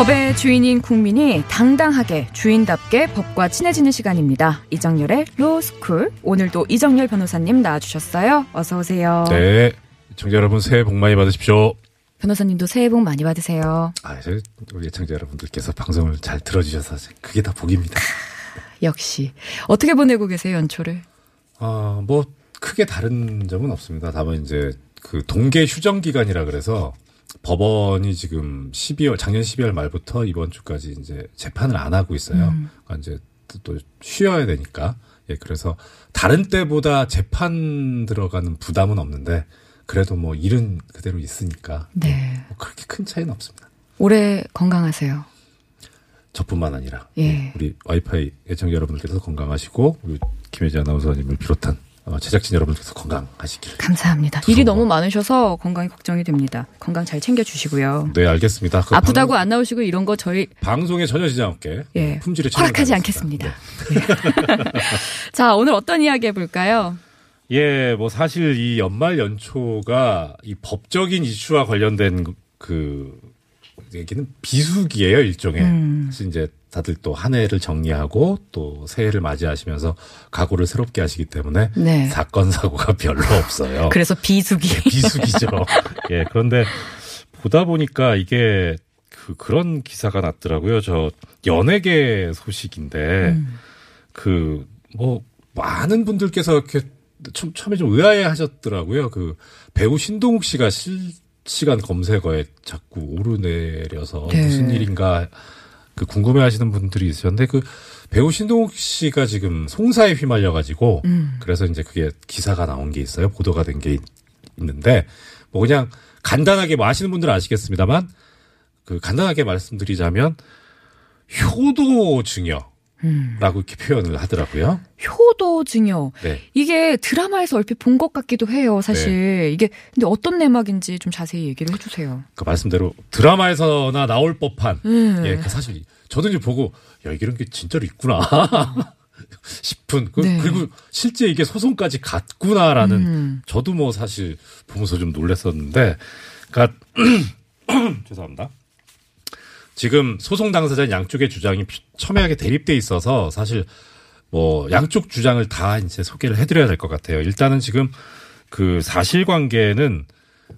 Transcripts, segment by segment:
법의 주인인 국민이 당당하게 주인답게 법과 친해지는 시간입니다. 이정열의 로스쿨. 오늘도 이정열 변호사님 나와주셨어요. 어서 오세요. 네. 청자 여러분 새해 복 많이 받으십시오. 변호사님도 새해 복 많이 받으세요. 아, 저 우리 애청자 여러분들께서 방송을 잘 들어주셔서 그게 다 복입니다. 역시 어떻게 보내고 계세요 연초를? 아, 뭐 크게 다른 점은 없습니다. 다만 이제 그 동계 휴정 기간이라 그래서 법원이 지금 12월 작년 12월 말부터 이번 주까지 이제 재판을 안 하고 있어요. 음. 그러니까 이제 또- 또 쉬어야 되니까. 예, 그래서 다른 때보다 재판 들어가는 부담은 없는데 그래도 뭐 일은 그대로 있으니까 네. 뭐 그렇게 큰 차이는 없습니다. 올해 건강하세요. 저뿐만 아니라 예. 우리 와이파이 애청자 여러분들께서 건강하시고 우리 김혜지 아나운서님을 비롯한 어, 제작진 여러분들께서 건강하시길. 감사합니다. 일이 너무 많으셔서 건강이 걱정이 됩니다. 건강 잘 챙겨주시고요. 네 알겠습니다. 그 아프다고 방, 안 나오시고 이런 거 저희 방송에 전혀 지장 없게 예 품질에 허락하지. 않겠습니다. 예. 자 오늘 어떤 이야기 해볼까요? 네. 예, 뭐 사실 이 연말 연초가 이 법적인 이슈와 관련된 그 얘기는 비수기예요 일종의. 음. 사실 이제 다들 또 한 해를 정리하고 또 새해를 맞이하시면서 각오를 새롭게 하시기 때문에 네. 사건 사고가 별로 없어요. 그래서 비수기. 비수기죠. 예, 그런데 보다 보니까 이게 그 그런 기사가 났더라고요. 저 연예계 소식인데 그뭐 많은 분들께서 이렇게 좀 처음에 좀 의아해 하셨더라고요. 그 배우 신동욱 씨가 실 시간 검색어에 자꾸 오르내려서 네. 무슨 일인가 그 궁금해 하시는 분들이 있으셨는데 그 배우 신동욱 씨가 지금 송사에 휘말려 가지고 음. 그래서 이제 그게 기사가 나온 게 있어요. 보도가 된 게 있는데 뭐 그냥 간단하게 뭐 아시는 분들은 아시겠습니다만 그 간단하게 말씀드리자면 효도 증여 라고 음. 이렇게 표현을 하더라고요. 효도 증여. 네. 이게 드라마에서 얼핏 본 것 같기도 해요, 사실. 네. 이게 근데 어떤 내막인지 좀 자세히 얘기를 해주세요. 그 말씀대로 드라마에서나 나올 법한 음. 예, 그 사실 저도 이제 보고 야 이런 게 진짜로 있구나 싶은 그, 네. 리고 실제 이게 소송까지 갔구나라는 음. 저도 뭐 사실 보면서 좀 놀랐었는데 그러니까 죄송합니다. 지금 소송 당사자 양쪽의 주장이 첨예하게 대립돼 있어서 사실 뭐 양쪽 주장을 다 이제 소개를 해드려야 될 것 같아요. 일단은 지금 그 사실관계는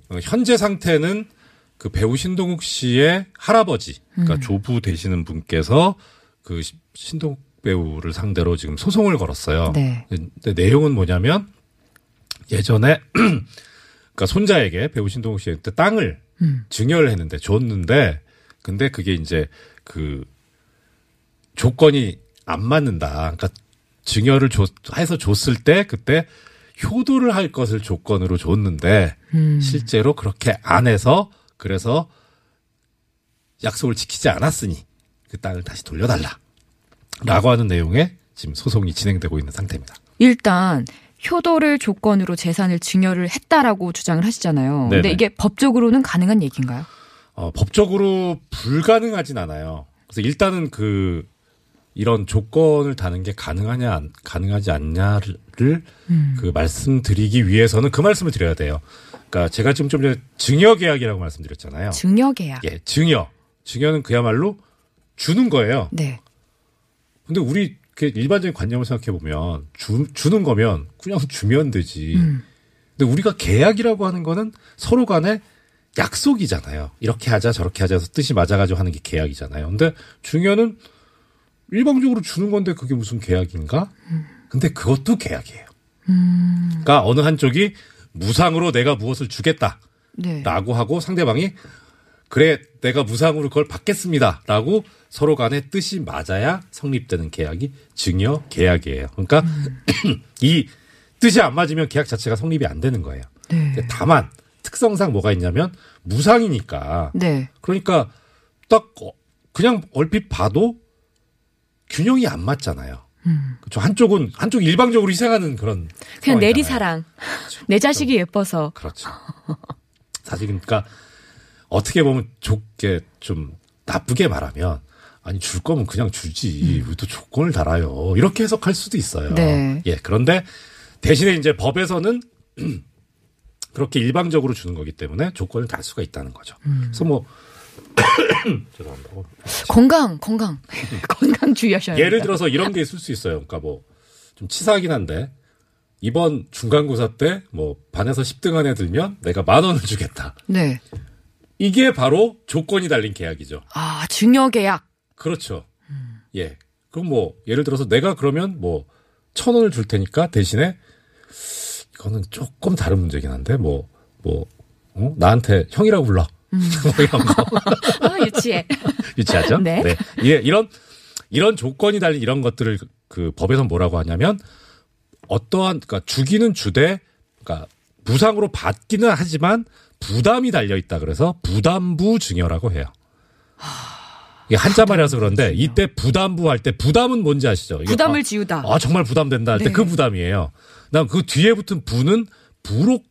어, 현재 상태는 그 배우 신동욱 씨의 할아버지, 그러니까 조부 되시는 분께서 그 시- 신동욱 배우를 상대로 지금 소송을 걸었어요. 네. 근데 내용은 뭐냐면 예전에 그러니까 손자에게 배우 신동욱 씨한테 땅을 음. 증여를 했는데 줬는데 근데 그게 이제 그 조건이 안 맞는다. 그러니까 증여를 줬, 해서 줬을 때 그때 효도를 할 것을 조건으로 줬는데 음. 실제로 그렇게 안 해서 그래서 약속을 지키지 않았으니 그 땅을 다시 돌려달라. 라고 하는 내용의 지금 소송이 진행되고 있는 상태입니다. 일단 효도를 조건으로 재산을 증여를 했다라고 주장을 하시잖아요. 근데 네네. 이게 법적으로는 가능한 얘기인가요? 어, 법적으로 불가능하진 않아요. 그래서 일단은 그 이런 조건을 다는 게 가능하냐 안- 가능하지 않냐를 그 말씀드리기 위해서는 그 말씀을 드려야 돼요. 그러니까 제가 지금 좀 전에 증여 계약이라고 말씀드렸잖아요. 증여 계약. 예, 증여. 증여는 그야말로 주는 거예요. 네. 근데 우리 그 일반적인 관념을 생각해 보면 주, 주는 거면 그냥 주면 되지. 음. 근데 우리가 계약이라고 하는 거는 서로 간에 약속이잖아요. 이렇게 하자 저렇게 하자 해서 뜻이 맞아가지고 하는 게 계약이잖아요. 근데 중요는 일방적으로 주는 건데 그게 무슨 계약인가? 근데 그것도 계약이에요. 그러니까 어느 한쪽이 무상으로 내가 무엇을 주겠다. 네. 라고 하고 상대방이 그래 내가 무상으로 그걸 받겠습니다라고 서로 간의 뜻이 맞아야 성립되는 계약이 증여 계약이에요. 그러니까 이 뜻이 안 맞으면 계약 자체가 성립이 안 되는 거예요. 네. 다만 특성상 뭐가 있냐면 무상이니까 네. 그러니까 딱 어, 그냥 얼핏 봐도 균형이 안 맞잖아요. 그렇죠. 한쪽은 한쪽 일방적으로 희생하는 그런 음. 그냥 상황이잖아요. 내리 사랑. 내 자식이 예뻐서. 그렇죠. 사실 그러니까 어떻게 보면 좋게 좀 나쁘게 말하면 아니 줄 거면 그냥 주지 왜또 조건을 달아요 이렇게 해석할 수도 있어요. 네. 예 그런데 대신에 이제 법에서는 그렇게 일방적으로 주는 거기 때문에 조건을 달 수가 있다는 거죠. 그래서 뭐 죄송합니다. 어, 건강, 건강. 건강 주의하셔야 돼요. 예를 들어서 이런 게 있을 수 있어요. 그러니까 뭐 좀 치사하긴 한데 이번 중간고사 때 뭐 반에서 10등 안에 들면 내가 만 원을 주겠다. 네. 이게 바로 조건이 달린 계약이죠. 아, 증여계약. 그렇죠. 예. 그럼 뭐 예를 들어서 내가 그러면 뭐 천 원을 줄 테니까 대신에 이거는 조금 다른 문제긴 한데 뭐뭐 어? 나한테 형이라고 불러. 뭐 이런 거 아, 유치해. 유치하죠? 네. 예, 이런 이런 조건이 달린 이런 것들을 그, 그 법에서 뭐라고 하냐면 어떠한 그러니까 주기는 주되 그러니까 무상으로 받기는 하지만 부담이 달려 있다 그래서 부담부 증여라고 해요. 이게 한자 말이라서 그런데 이때 부담부 할 때 부담은 뭔지 아시죠? 부담을 아, 지우다. 아 정말 부담된다 할때 네. 그 부담이에요. 그다음 그 뒤에 붙은 부는 부록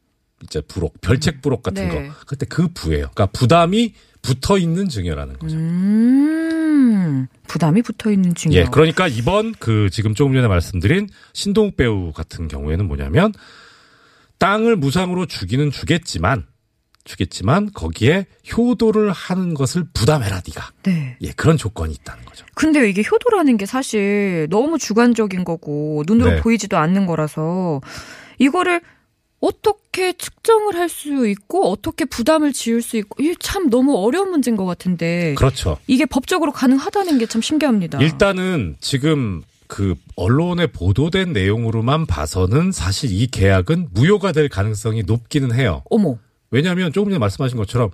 이제 부록 별책 부록 같은 네. 거 그때 그 부예요. 그러니까 부담이 붙어 있는 증여라는 거죠. 음, 부담이 붙어 있는 증여. 예, 그러니까 이번 그 지금 조금 전에 말씀드린 신동욱 배우 같은 경우에는 뭐냐면 땅을 무상으로 주기는 주겠지만 주겠지만 거기에 효도를 하는 것을 부담해라 네가. 네. 예, 그런 조건이 있다는 거죠. 근데 이게 효도라는 게 사실 너무 주관적인 거고 눈으로 네. 보이지도 않는 거라서 이거를 어떻게 측정을 할 수 있고 어떻게 부담을 지을 수 있고 이게 참 너무 어려운 문제인 것 같은데 그렇죠. 이게 법적으로 가능하다는 게 참 신기합니다. 일단은 지금 그 언론에 보도된 내용으로만 봐서는 사실 이 계약은 무효가 될 가능성이 높기는 해요. 어머. 왜냐하면 조금 전에 말씀하신 것처럼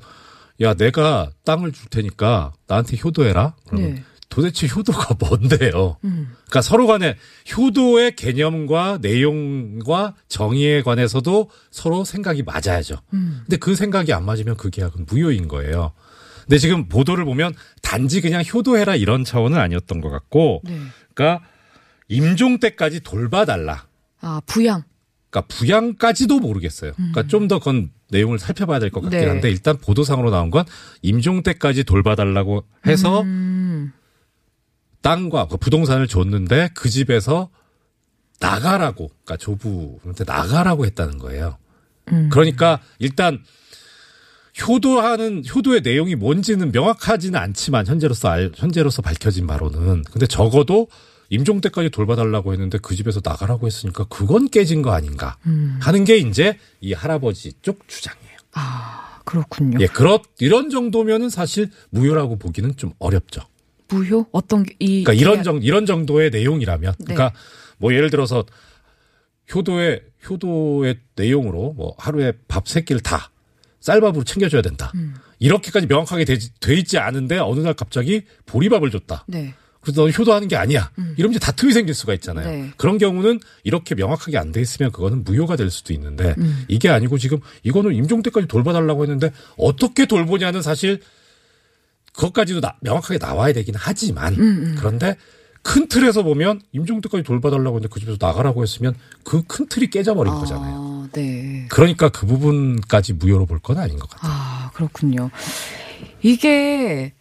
야 내가 땅을 줄 테니까 나한테 효도해라. 그러면 네. 도대체 효도가 뭔데요? 음. 그러니까 서로 간에 효도의 개념과 내용과 정의에 관해서도 서로 생각이 맞아야죠. 음. 근데 그 생각이 안 맞으면 그 계약은 무효인 거예요. 근데 지금 보도를 보면 단지 그냥 효도해라 이런 차원은 아니었던 것 같고, 네. 그러니까 임종 때까지 돌봐달라. 아 부양. 그러니까 부양까지도 모르겠어요. 그러니까 좀 더 그건 내용을 살펴봐야 될 것 같긴 음. 네. 한데 일단 보도상으로 나온 건 임종 때까지 돌봐달라고 해서 음. 땅과 그 부동산을 줬는데 그 집에서 나가라고, 그러니까 조부한테 나가라고 했다는 거예요. 음. 그러니까 일단 효도하는 효도의 내용이 뭔지는 명확하지는 않지만 현재로서 알, 현재로서 밝혀진 바로는 근데 적어도 임종 때까지 돌봐달라고 했는데 그 집에서 나가라고 했으니까 그건 깨진 거 아닌가 음. 하는 게 이제 이 할아버지 쪽 주장이에요. 아 그렇군요. 예, 그렇 이런 정도면은 사실 무효라고 보기는 좀 어렵죠. 무효 어떤 게- 이 그러니까 이런 정 이런 정도의 내용이라면 네. 그러니까 뭐 예를 들어서 효도의 효도의 내용으로 뭐 하루에 밥 세 끼를 다 쌀밥으로 챙겨줘야 된다. 음. 이렇게까지 명확하게 돼, 돼 있지 않은데 어느 날 갑자기 보리밥을 줬다. 네. 그래서 넌 효도하는 게 아니야. 이러면 이제 다툼이 생길 수가 있잖아요. 네. 그런 경우는 이렇게 명확하게 안 돼 있으면 그거는 무효가 될 수도 있는데 음. 이게 아니고 지금 이거는 임종 때까지 돌봐달라고 했는데 어떻게 돌보냐는 사실 그것까지도 나- 명확하게 나와야 되긴 하지만 음, 그런데 큰 틀에서 보면 임종 때까지 돌봐달라고 했는데 그 집에서 나가라고 했으면 그 큰 틀이 깨져버린 거잖아요. 아, 네. 그러니까 그 부분까지 무효로 볼 건 아닌 것 같아요. 아, 그렇군요. 이게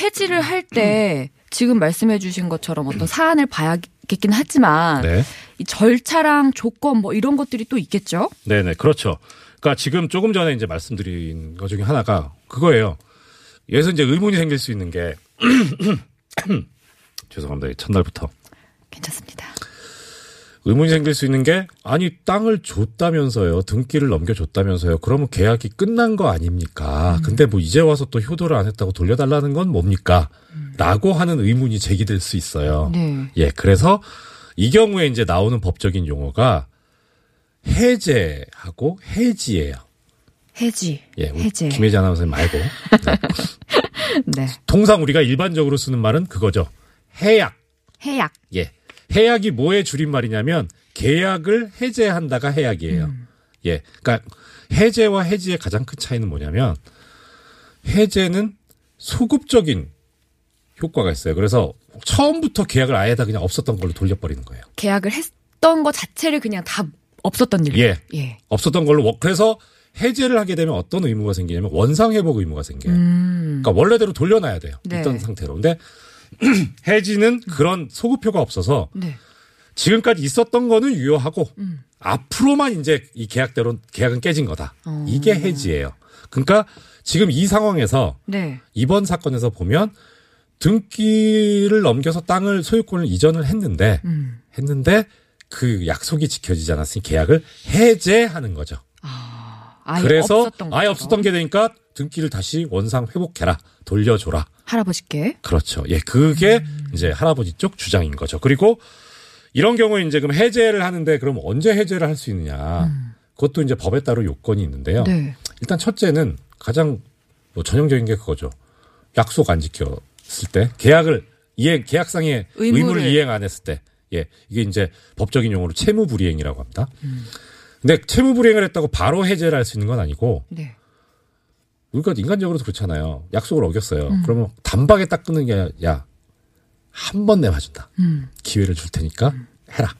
해지를 할때 지금 말씀해 주신 것처럼 어떤 사안을 봐야겠긴 하지만 네. 이 절차랑 조건 뭐 이런 것들이 또 있겠죠? 네네, 그렇죠. 그러니까 지금 조금 전에 이제 말씀드린 것 중에 하나가 그거예요. 여기서 이제 의문이 생길 수 있는 게 죄송합니다. 첫날부터 괜찮습니다. 의문이 생길 수 있는 게 아니 땅을 줬다면서요 등기를 넘겨줬다면서요 그러면 계약이 끝난 거 아닙니까 근데 뭐 이제 와서 또 효도를 안 했다고 돌려달라는 건 뭡니까 라고 하는 의문이 제기될 수 있어요 네. 예 그래서 이 경우에 이제 나오는 법적인 용어가 해제하고 해지예요 해지. 예 해제. 김혜지 아나운서 말고 네. 네. 통상 우리가 일반적으로 쓰는 말은 그거죠 해약 해약. 예. 해약이 뭐의 줄임말이냐면 계약을 해제한다가 해약이에요. 예. 그러니까 해제와 해지의 가장 큰 차이는 뭐냐면 해제는 소급적인 효과가 있어요. 그래서 처음부터 계약을 아예 다 그냥 없었던 걸로 돌려버리는 거예요. 계약을 했던 것 자체를 그냥 다 없었던 일. 예. 예. 없었던 걸로 워- 그래서 해제를 하게 되면 어떤 의무가 생기냐면 원상 회복 의무가 생겨요. 그러니까 원래대로 돌려놔야 돼요. 네. 있던 상태로. 근데 해지는 그런 소급효가 없어서 네. 지금까지 있었던 거는 유효하고 앞으로만 이제 이 계약대로 계약은 깨진 거다. 이게 해지예요. 그러니까 지금 이 상황에서 네. 이번 사건에서 보면 등기를 넘겨서 땅을 소유권을 이전을 했는데 음. 했는데 그 약속이 지켜지지 않았으니 계약을 해제하는 거죠. 아예 그래서 없었던 아예. 없었던 게 되니까 등기를 다시 원상 회복해라. 돌려줘라. 할아버지께. 그렇죠. 예, 그게 음. 이제 할아버지 쪽 주장인 거죠. 그리고 이런 경우에 이제 그럼 해제를 하는데 그럼 언제 해제를 할 수 있느냐. 그것도 이제 법에 따로 요건이 있는데요. 음. 네. 일단 첫째는 가장 뭐 전형적인 게 그거죠. 약속 안 지켰을 때 계약을 이행 계약상의 의무를. 의무를, 이행 안 했을 때 예, 이게 이제 법적인 용어로 채무 불이행이라고 합니다. 근데 채무 불이행을 했다고 바로 해제를 할 수 있는 건 아니고 네. 우리가 인간적으로도 그렇잖아요. 약속을 어겼어요. 그러면 단박에 딱 끊는 게 야, 한 번 내봐준다. 음. 기회를 줄 테니까 해라.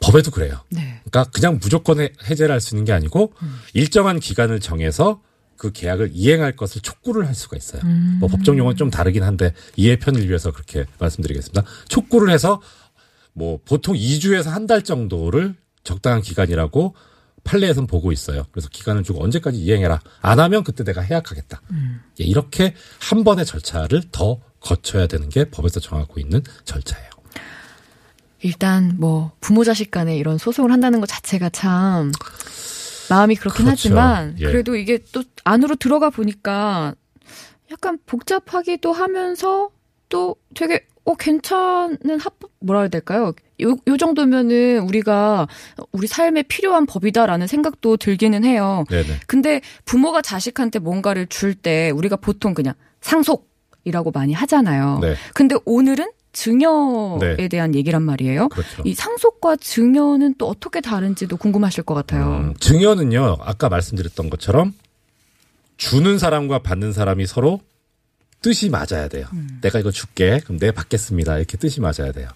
법에도 그래요. 네. 그러니까 그냥 무조건 해- 해제를 할 수 있는 게 아니고 일정한 기간을 정해서 그 계약을 이행할 것을 촉구를 할 수가 있어요. 뭐 법정 용어는 좀 다르긴 한데 이해 편을 위해서 그렇게 말씀드리겠습니다. 촉구를 해서 뭐 보통 2주에서 한 달 정도를 적당한 기간이라고 판례에선 보고 있어요. 그래서 기간을 주고 언제까지 이행해라. 안 하면 그때 내가 해약하겠다. 예, 이렇게 한 번의 절차를 더 거쳐야 되는 게 법에서 정하고 있는 절차예요. 일단 뭐 부모 자식 간에 이런 소송을 한다는 것 자체가 참 마음이 그렇긴 그렇죠. 하지만 예. 그래도 이게 또 안으로 들어가 보니까 약간 복잡하기도 하면서 또 되게 어 괜찮은 합법 뭐라 해야 될까요? 요, 요 정도면은 우리가 우리 삶에 필요한 법이다라는 생각도 들기는 해요. 네네. 근데 부모가 자식한테 뭔가를 줄 때 우리가 보통 그냥 상속이라고 많이 하잖아요. 네. 근데 오늘은 증여에 네. 대한 얘기란 말이에요. 그렇죠. 이 상속과 증여는 또 어떻게 다른지도 궁금하실 것 같아요. 음, 증여는요, 아까 말씀드렸던 것처럼 주는 사람과 받는 사람이 서로 뜻이 맞아야 돼요. 내가 이거 줄게. 그럼 내 받겠습니다. 이렇게 뜻이 맞아야 돼요.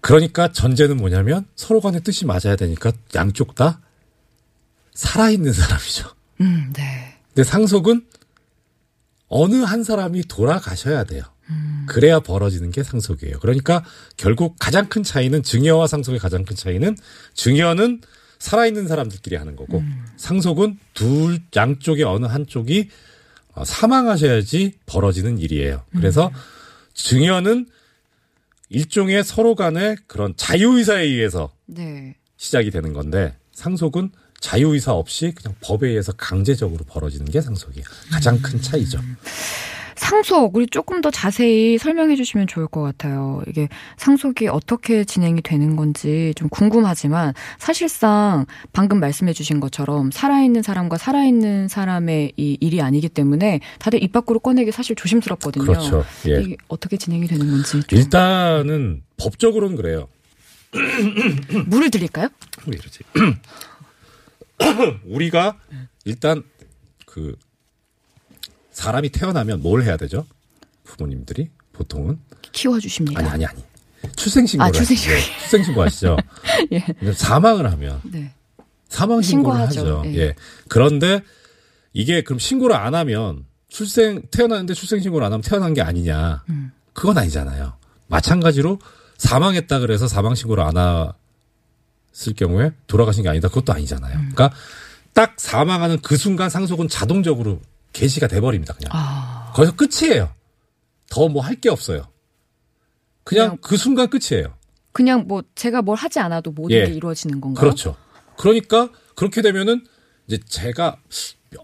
그러니까 전제는 뭐냐면 서로 간에 뜻이 맞아야 되니까 양쪽 다 살아있는 사람이죠. 음, 네. 근데 상속은 어느 한 사람이 돌아가셔야 돼요. 그래야 벌어지는 게 상속이에요. 그러니까 결국 가장 큰 차이는 증여와 상속의 가장 큰 차이는 증여는 살아있는 사람들끼리 하는 거고 상속은 둘 양쪽의 어느 한쪽이 어, 사망하셔야지 벌어지는 일이에요. 그래서 증여는 일종의 서로 간의 그런 자유의사에 의해서 네. 시작이 되는 건데 상속은 자유의사 없이 그냥 법에 의해서 강제적으로 벌어지는 게 상속이에요. 가장 큰 차이죠. 상속 우리 조금 더 자세히 설명해 주시면 좋을 것 같아요. 이게 상속이 어떻게 진행이 되는 건지 좀 궁금하지만 사실상 방금 말씀해 주신 것처럼 살아있는 사람과 살아있는 사람의 이 일이 아니기 때문에 다들 입 밖으로 꺼내기 사실 조심스럽거든요. 그렇죠. 예. 이게 어떻게 진행이 되는 건지 좀 일단은 법적으로는 그래요. 물을 드릴까요? 왜 이러지? 우리가 일단 그 사람이 태어나면 뭘 해야 되죠? 부모님들이 보통은 키워 주십니다. 아니 아니 아니 출생신고를 아, 출생신고. 하시죠. 출생신고 하시죠. 예. 사망을 하면 네. 사망 신고를 신고하죠. 하죠. 예. 예. 그런데 이게 그럼 신고를 안 하면 출생 태어났는데 출생 신고를 안 하면 태어난 게 아니냐? 음. 그건 아니잖아요. 마찬가지로 사망했다 그래서 사망 신고를 안 했을 경우에 돌아가신 게 아니다. 그것도 아니잖아요. 음. 그러니까 딱 사망하는 그 순간 상속은 자동적으로 개시가 돼 버립니다. 그냥 아, 거기서 끝이에요. 더 뭐 할 게 없어요. 그냥, 그냥 그 순간 끝이에요. 그냥 뭐 제가 뭘 하지 않아도 모든 예. 게 이루어지는 건가요? 그렇죠. 그러니까 그렇게 되면은 이제 제가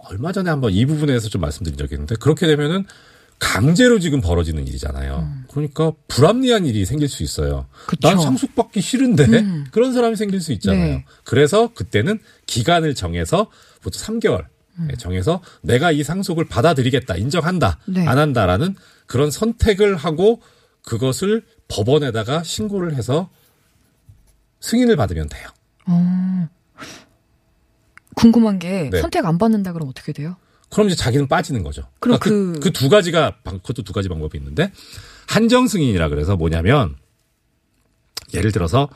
얼마 전에 한번 이 부분에 대해서 좀 말씀드린 적이 있는데 그렇게 되면은 강제로 지금 벌어지는 일이잖아요. 그러니까 불합리한 일이 생길 수 있어요. 음. 그쵸. 난 상속받기 싫은데 그런 사람이 생길 수 있잖아요. 네. 그래서 그때는 기간을 정해서 보통 3개월 음. 정해서 내가 이 상속을 받아들이겠다, 인정한다, 네. 안 한다라는 그런 선택을 하고 그것을 법원에다가 신고를 해서 승인을 받으면 돼요. 어. 궁금한 게 네. 선택 안 받는다 그러면 어떻게 돼요? 그럼 이제 자기는 빠지는 거죠. 그럼 그러니까 그- 그두 가지가 방- 그것도 두 가지 방법이 있는데 한정 승인이라 그래서 뭐냐면 예를 들어서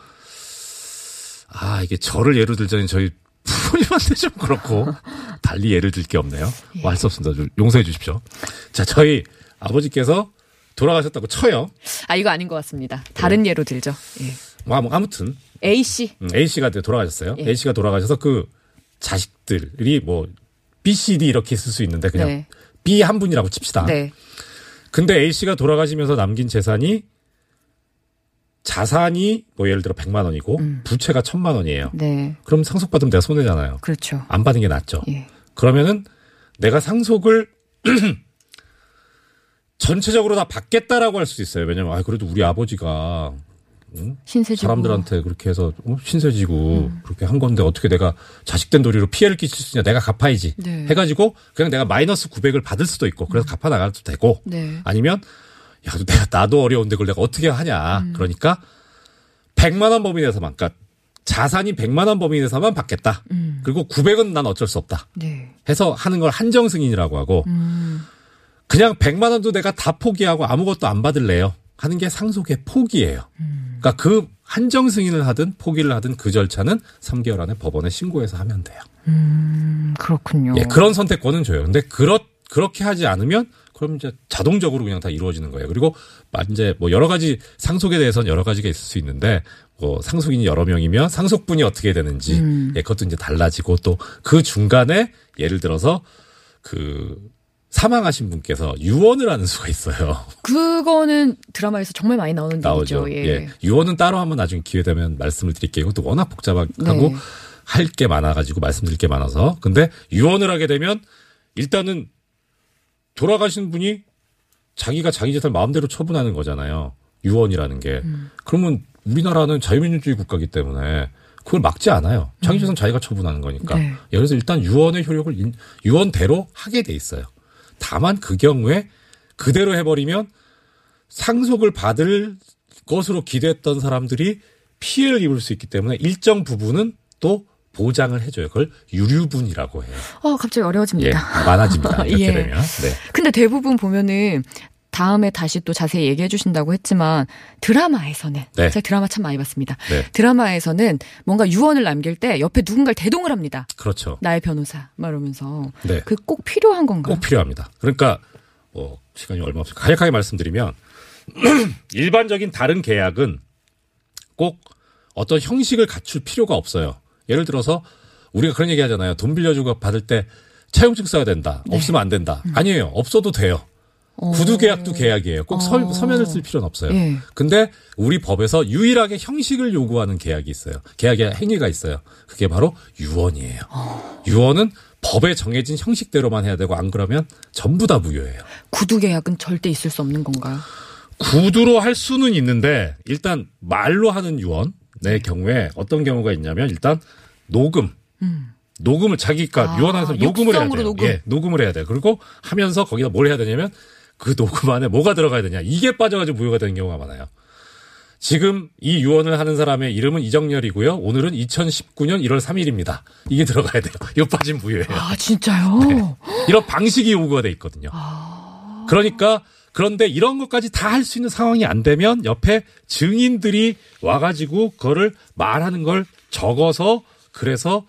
아 이게 저를 예로 들자니 저희 부모님한테 좀 그렇고 달리 예를 들 게 없네요. 뭐할수 없습니다. 좀 용서해 주십시오. 자 저희 아버지께서 돌아가셨다고 쳐요. 아 이거 아닌 것 같습니다. 다른 예 로 들죠. 예. 뭐 아무- 아무튼 A 씨. 음, A 씨가 돌아가셨어요. 예. A 씨가 돌아가셔서 그 자식들이 뭐 B, C, D 이렇게 쓸 수 있는데 그냥 네. B 한 분이라고 칩시다. 네. 근데 A 씨가 돌아가시면서 남긴 재산이 자산이 뭐 예를 들어 100만 원이고 부채가 1000만 원이에요. 네. 그럼 상속받으면 내가 손해잖아요. 그렇죠. 안 받는 게 낫죠. 예. 그러면은 내가 상속을 전체적으로 다 받겠다라고 할수 있어요. 왜냐면 아 그래도 우리 아버지가 신세지고. 사람들한테 그렇게 해서 어, 신세지고 그렇게 한 건데 어떻게 내가 자식된 도리로 피해를 끼칠 수 있냐 내가 갚아야지 네. 해가지고 그냥 내가 마이너스 900을 받을 수도 있고 그래서 갚아 나가도 되고 네. 아니면 야 내가 나도 어려운데 그걸 내가 어떻게 하냐 음. 그러니까 100만 원 범위 내에서만 그러니까 자산이 100만 원 범위 내에서만 받겠다 음. 그리고 900은 난 어쩔 수 없다 네. 해서 하는 걸 한정 승인이라고 하고 음. 그냥 100만 원도 내가 다 포기하고 아무것도 안 받을래요 하는 게 상속의 포기예요. 음. 그러니까 그 한정 승인을 하든 포기를 하든 그 절차는 3개월 안에 법원에 신고해서 하면 돼요. 음, 그렇군요. 예, 그런 선택권은 줘요. 근데 그렇 그렇게 하지 않으면 그럼 이제 자동적으로 그냥 다 이루어지는 거예요. 그리고 이제 뭐 여러 가지 상속에 대해서는 여러 가지가 있을 수 있는데 뭐 상속인이 여러 명이면 상속분이 어떻게 되는지 음. 예, 그것도 이제 달라지고 또 그 중간에 예를 들어서 그 사망하신 분께서 유언을 하는 수가 있어요. 그거는 드라마에서 정말 많이 나오는 나오죠. 얘기죠. 예. 유언은 따로 한번 나중에 기회 되면 말씀을 드릴게요. 이것도 워낙 복잡하고 네. 할게 많아가지고 말씀드릴 게 많아서. 근데 유언을 하게 되면 일단은 돌아가신 분이 자기가 자기 재산 마음대로 처분하는 거잖아요. 유언이라는 게. 음. 그러면 우리나라는 자유민주주의 국가이기 때문에 그걸 막지 않아요. 자기 재산 자기가 처분하는 거니까. 네. 그래서 일단 유언의 효력을 인- 유언대로 하게 돼 있어요. 다만 그 경우에 그대로 해버리면 상속을 받을 것으로 기대했던 사람들이 피해를 입을 수 있기 때문에 일정 부분은 또 보장을 해줘요. 그걸 유류분이라고 해요. 어, 갑자기 예, 어려워집니다. 많아집니다. 이렇게 예. 되면. 네. 근데 대부분 보면은 다음에 다시 또 자세히 얘기해 주신다고 했지만 드라마에서는 네. 제가 드라마 참 많이 봤습니다. 네. 드라마에서는 뭔가 유언을 남길 때 옆에 누군가를 대동을 합니다. 그렇죠. 나의 변호사 말하면서 네. 그꼭 필요한 건가요? 꼭 필요합니다. 그러니까 뭐 시간이 얼마 없어요. 간략하게 말씀드리면 일반적인 다른 계약은 꼭 어떤 형식을 갖출 필요가 없어요. 예를 들어서 우리가 그런 얘기 하잖아요. 돈 빌려주고 받을 때 차용증 써야 된다. 없으면 안 된다. 아니에요. 없어도 돼요. 어. 구두 계약도 계약이에요. 꼭 서, 어. 서 면을 쓸 필요는 없어요. 예. 근데 우리 법에서 유일하게 형식을 요구하는 계약이 있어요. 계약의 행위가 있어요. 그게 바로 유언이에요. 유언은 법에 정해진 형식대로만 해야 되고 안 그러면 전부 다 무효예요. 구두 계약은 절대 있을 수 없는 건가요? 구두로 할 수는 있는데 일단 말로 하는 유언 의 경우에 어떤 경우가 있냐면 일단 녹음. 녹음을 자기가 아, 유언하는 사람 녹음을 해야 돼요. 녹음. 예, 녹음을 해야 돼요. 그리고 하면서 거기다 뭘 해야 되냐면 그 녹음 안에 뭐가 들어가야 되냐. 이게 빠져가지고 무효가 되는 경우가 많아요. 지금 이 유언을 하는 사람의 이름은 이정렬이고요. 오늘은 2019년 1월 3일입니다. 이게 들어가야 돼요. 이거 빠진 무효예요. 아 진짜요? 네. 이런 방식이 요구가 돼 있거든요. 그러니까 그런데 이런 것까지 다 할 수 있는 상황이 안 되면 옆에 증인들이 와가지고 그거를 말하는 걸 적어서 그래서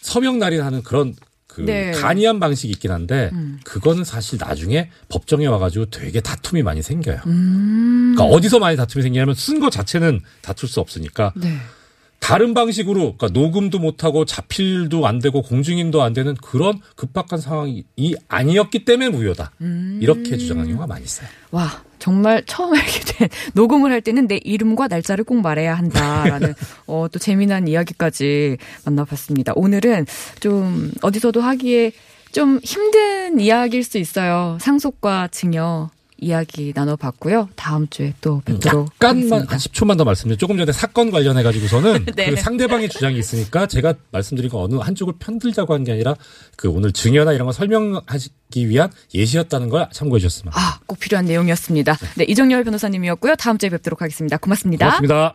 서명 날인하는 그런 그 네. 간이한 방식이 있긴 한데 그거는 사실 나중에 법정에 와가지고 되게 다툼이 많이 생겨요. 그러니까 어디서 많이 다툼이 생기냐면 쓴 거 자체는 다툴 수 없으니까 네. 다른 방식으로 그러니까 녹음도 못하고 자필도 안 되고 공증인도 안 되는 그런 급박한 상황이 아니었기 때문에 무효다. 이렇게 주장하는 경우가 많이 있어요. 와 정말 처음 알게 된 녹음을 할 때는 내 이름과 날짜를 꼭 말해야 한다라는 어, 또 재미난 이야기까지 만나봤습니다. 오늘은 좀 어디서도 하기에 좀 힘든 이야기일 수 있어요. 상속과 증여 이야기 나눠봤고요. 다음 주에 또 뵙도록 약간만 하겠습니다. 한 10초만 더 말씀드려. 조금 전에 사건 관련해 가지고서는 네. 그 상대방의 주장이 있으니까 제가 말씀드린 건 어느 한쪽을 편들자고 한 게 아니라 그 오늘 증여나 이런 거 설명하기 위한 예시였다는 걸 참고해 주셨으면 아, 꼭 필요한 내용이었습니다. 네, 이정열 변호사님이었고요. 다음 주에 뵙도록 하겠습니다. 고맙습니다. 고맙습니다.